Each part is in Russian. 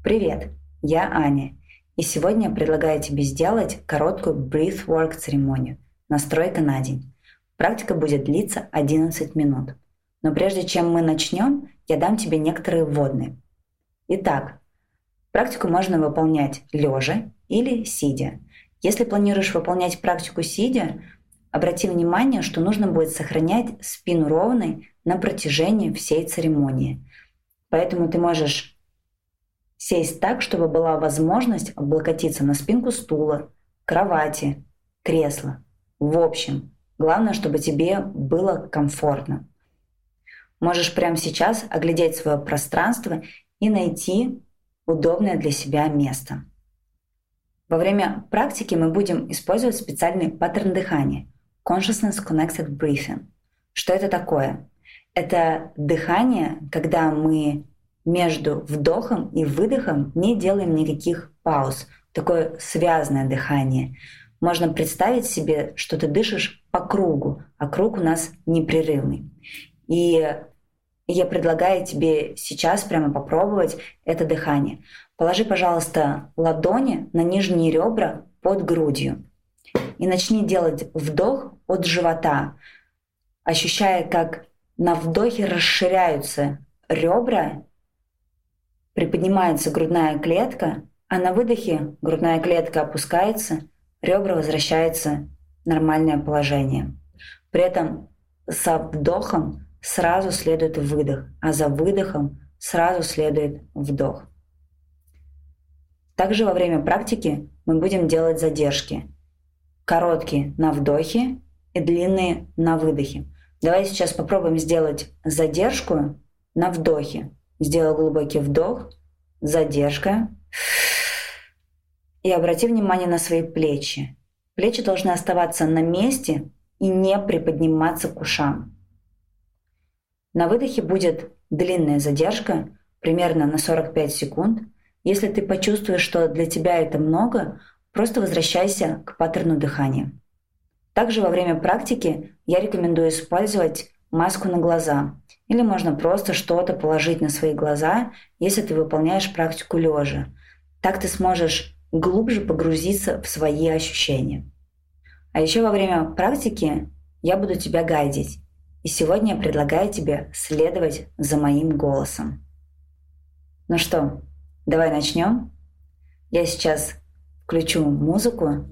Привет, я Аня, и сегодня я предлагаю тебе сделать короткую breathwork церемонию «Настройка на день». Практика будет длиться 11 минут. Но прежде чем мы начнем, я дам тебе некоторые вводные. Итак, практику можно выполнять лежа или сидя. Если планируешь выполнять практику сидя, обрати внимание, что нужно будет сохранять спину ровной на протяжении всей церемонии. Поэтому ты можешь сесть так, чтобы была возможность облокотиться на спинку стула, кровати, кресла. В общем, главное, чтобы тебе было комфортно. Можешь прямо сейчас оглядеть свое пространство и найти удобное для себя место. Во время практики мы будем использовать специальный паттерн дыхания – Consciousness Connected Breathing. Что это такое? Это дыхание, когда мы между вдохом и выдохом не делаем никаких пауз. Такое связанное дыхание. Можно представить себе, что ты дышишь по кругу, а круг у нас непрерывный. И я предлагаю тебе сейчас прямо попробовать это дыхание. Положи, пожалуйста, ладони на нижние ребра под грудью и начни делать вдох от живота, ощущая, как на вдохе расширяются ребра приподнимается грудная клетка, а на выдохе грудная клетка опускается, ребра возвращаются в нормальное положение. При этом со вдохом сразу следует выдох, а за выдохом сразу следует вдох. Также во время практики мы будем делать задержки. Короткие на вдохе и длинные на выдохе. Давай сейчас попробуем сделать задержку на вдохе. Сделай глубокий вдох, задержка. И обрати внимание на свои плечи. Плечи должны оставаться на месте и не приподниматься к ушам. На выдохе будет длинная задержка, примерно на 45 секунд. Если ты почувствуешь, что для тебя это много, просто возвращайся к паттерну дыхания. Также во время практики я рекомендую использовать маску на глаза. Или можно просто что-то положить на свои глаза, если ты выполняешь практику лежа. Так ты сможешь глубже погрузиться в свои ощущения. А еще во время практики я буду тебя гайдить. И сегодня я предлагаю тебе следовать за моим голосом. Ну что, давай начнем? Я сейчас включу музыку,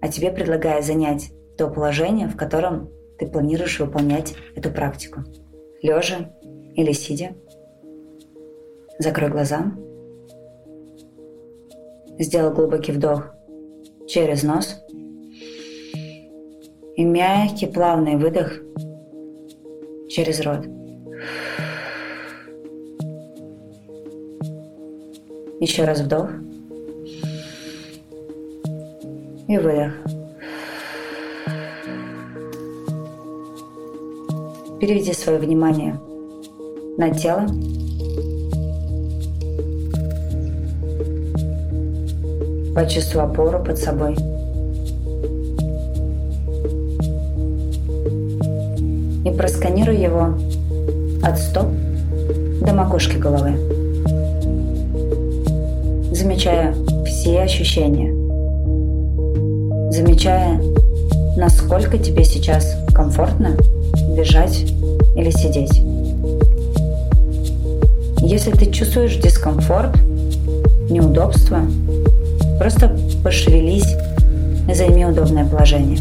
а тебе предлагаю занять то положение, в котором ты планируешь выполнять эту практику? Лежа или сидя? Закрой глаза. Сделай глубокий вдох через нос и мягкий плавный выдох через рот. Еще раз вдох и выдох. Переведи свое внимание на тело. Почувствуй опору под собой. И просканируй его от стоп до макушки головы. Замечая все ощущения. Замечая, насколько тебе сейчас комфортно бежать или сидеть. Если ты чувствуешь дискомфорт, неудобство, просто пошевелись и займи удобное положение.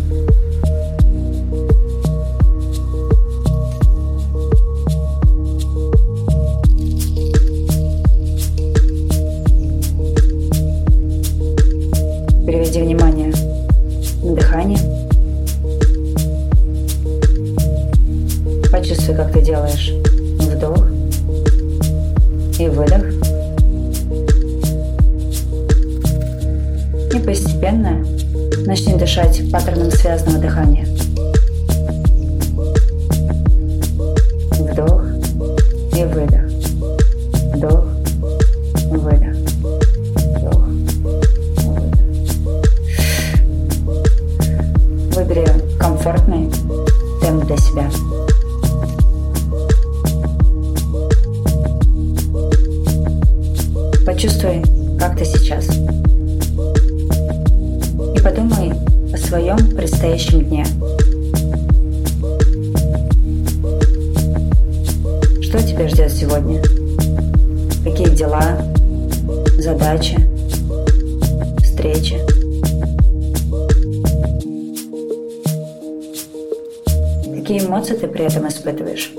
Переведи внимание Почувствуй, как ты делаешь вдох и выдох. И постепенно начни дышать паттерном связанного дыхания. Вдох и выдох. Вдох, выдох. Вдох, выдох. Выбери комфортный темп для себя. Почувствуй, как ты сейчас. И подумай о своем предстоящем дне. Что тебя ждет сегодня? Какие дела, задачи, встречи? Какие эмоции ты при этом испытываешь?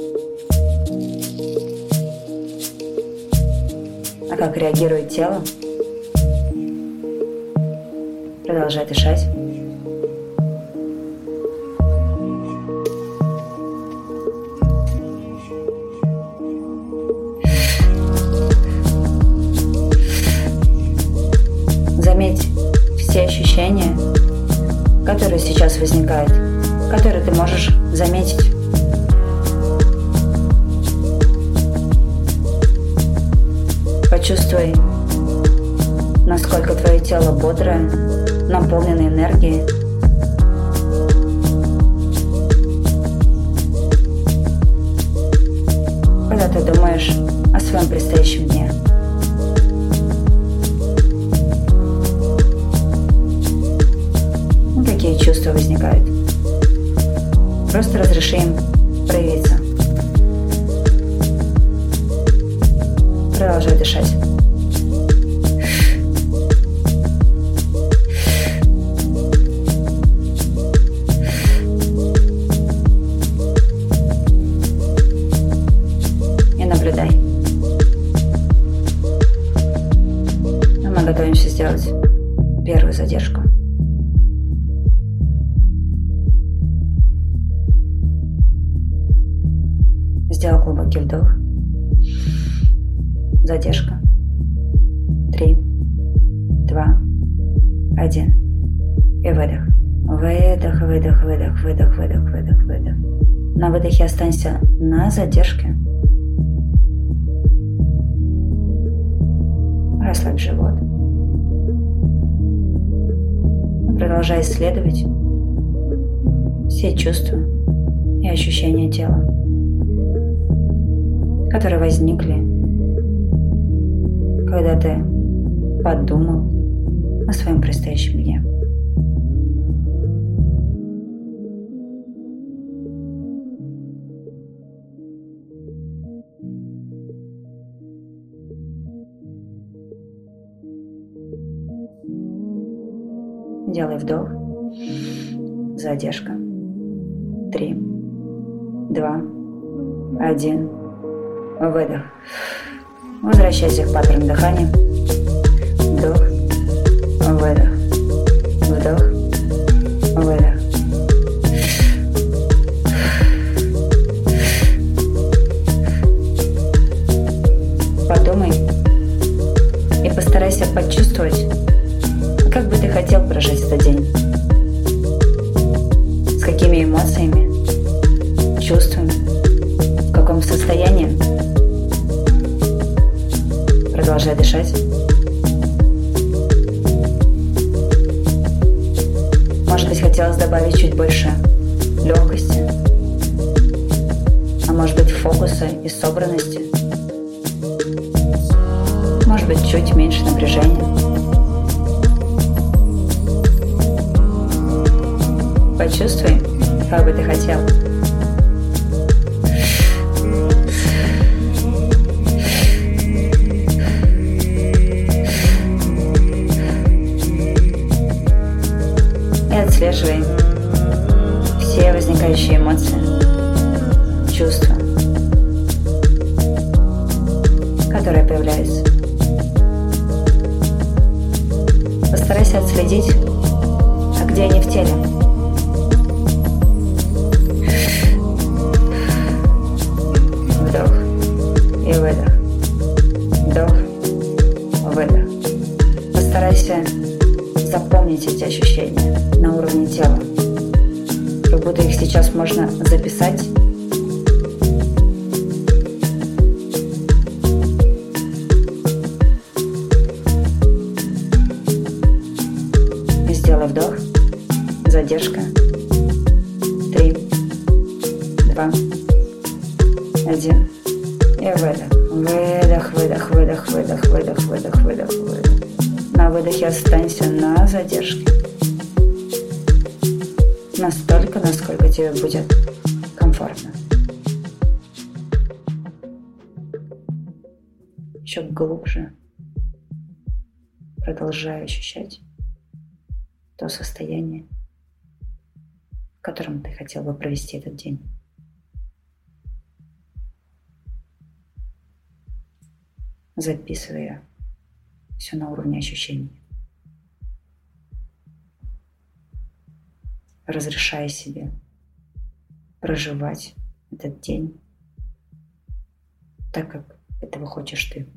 Как реагирует тело? Продолжай дышать. Заметь все ощущения, которые сейчас возникают которые ты можешь заметить. Почувствуй, насколько твое тело бодрое, наполнено энергией. Когда ты думаешь о своем предстоящем дне. Какие чувства возникают? Просто разреши им проявиться. Один. И выдох. Выдох, выдох, выдох, выдох, выдох, выдох, выдох. На выдохе останься на задержке. Расслабь живот. Продолжай исследовать все чувства и ощущения тела которые возникли, когда ты подумал о своем предстоящем дне. Делай вдох, задержка. Три, два, один. Выдох. Возвращайся к паттерну дыхания. Вдох. Выдох. Вдох. Выдох. Подумай и постарайся почувствовать, как бы ты хотел прожить этот день. С какими эмоциями, чувствами, в каком состоянии Продолжай дышать. Добавить чуть больше легкости, а может быть, фокуса и собранности. Может быть, чуть меньше напряжения. Которые появляются. Постарайся отследить, а где они в теле. Вдох и выдох. Вдох, выдох. Постарайся запомнить эти ощущения на уровне тела. Как будто их сейчас можно записать Настолько, насколько тебе будет комфортно. Еще глубже продолжаю ощущать то состояние, в котором ты хотел бы провести этот день. записывая все на уровне ощущений. Разрешая себе проживать этот день так, как этого хочешь ты.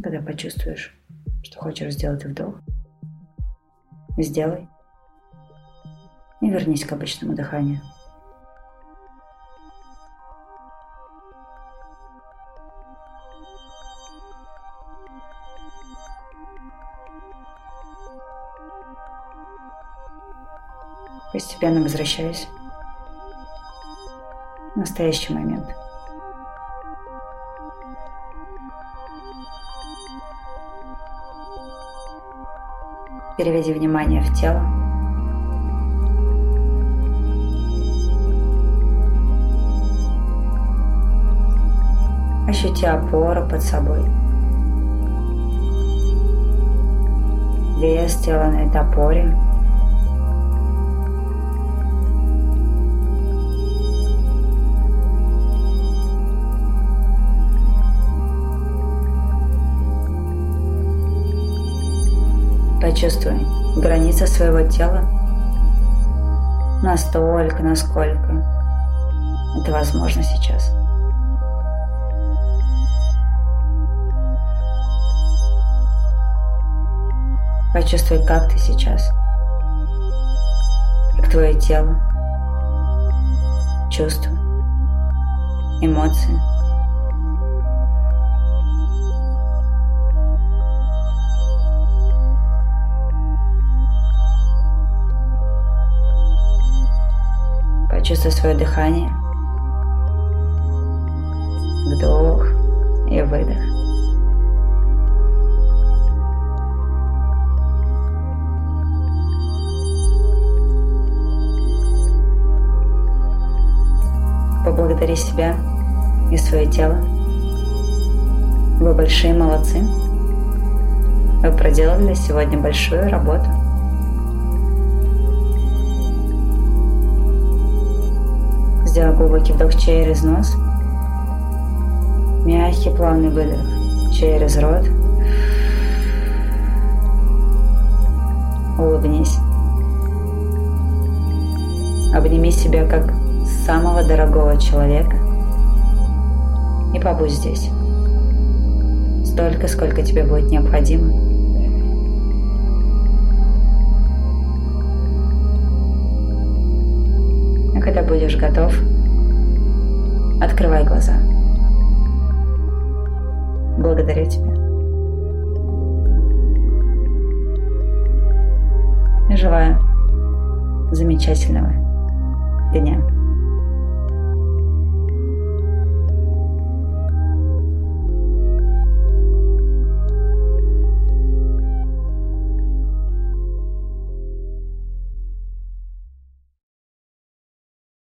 Когда почувствуешь, что хочешь сделать вдох – Сделай. И вернись к обычному дыханию. Постепенно возвращаюсь в настоящий момент – Переведи внимание в тело. Ощути опору под собой. Вес тела на этой опоре. Почувствуй границы своего тела. Настолько, насколько это возможно сейчас. Почувствуй, как ты сейчас, как твое тело, чувства, эмоции – Почувствуй свое дыхание. Вдох и выдох. Поблагодари себя и свое тело. Вы большие молодцы. Вы проделали сегодня большую работу. Сделай глубокий вдох через нос. Мягкий плавный выдох через рот. Улыбнись. Обними себя как самого дорогого человека и побудь здесь. Столько, сколько тебе будет необходимо. Когда будешь готов, Открывай глаза. Благодарю тебя. Желаю замечательного дня.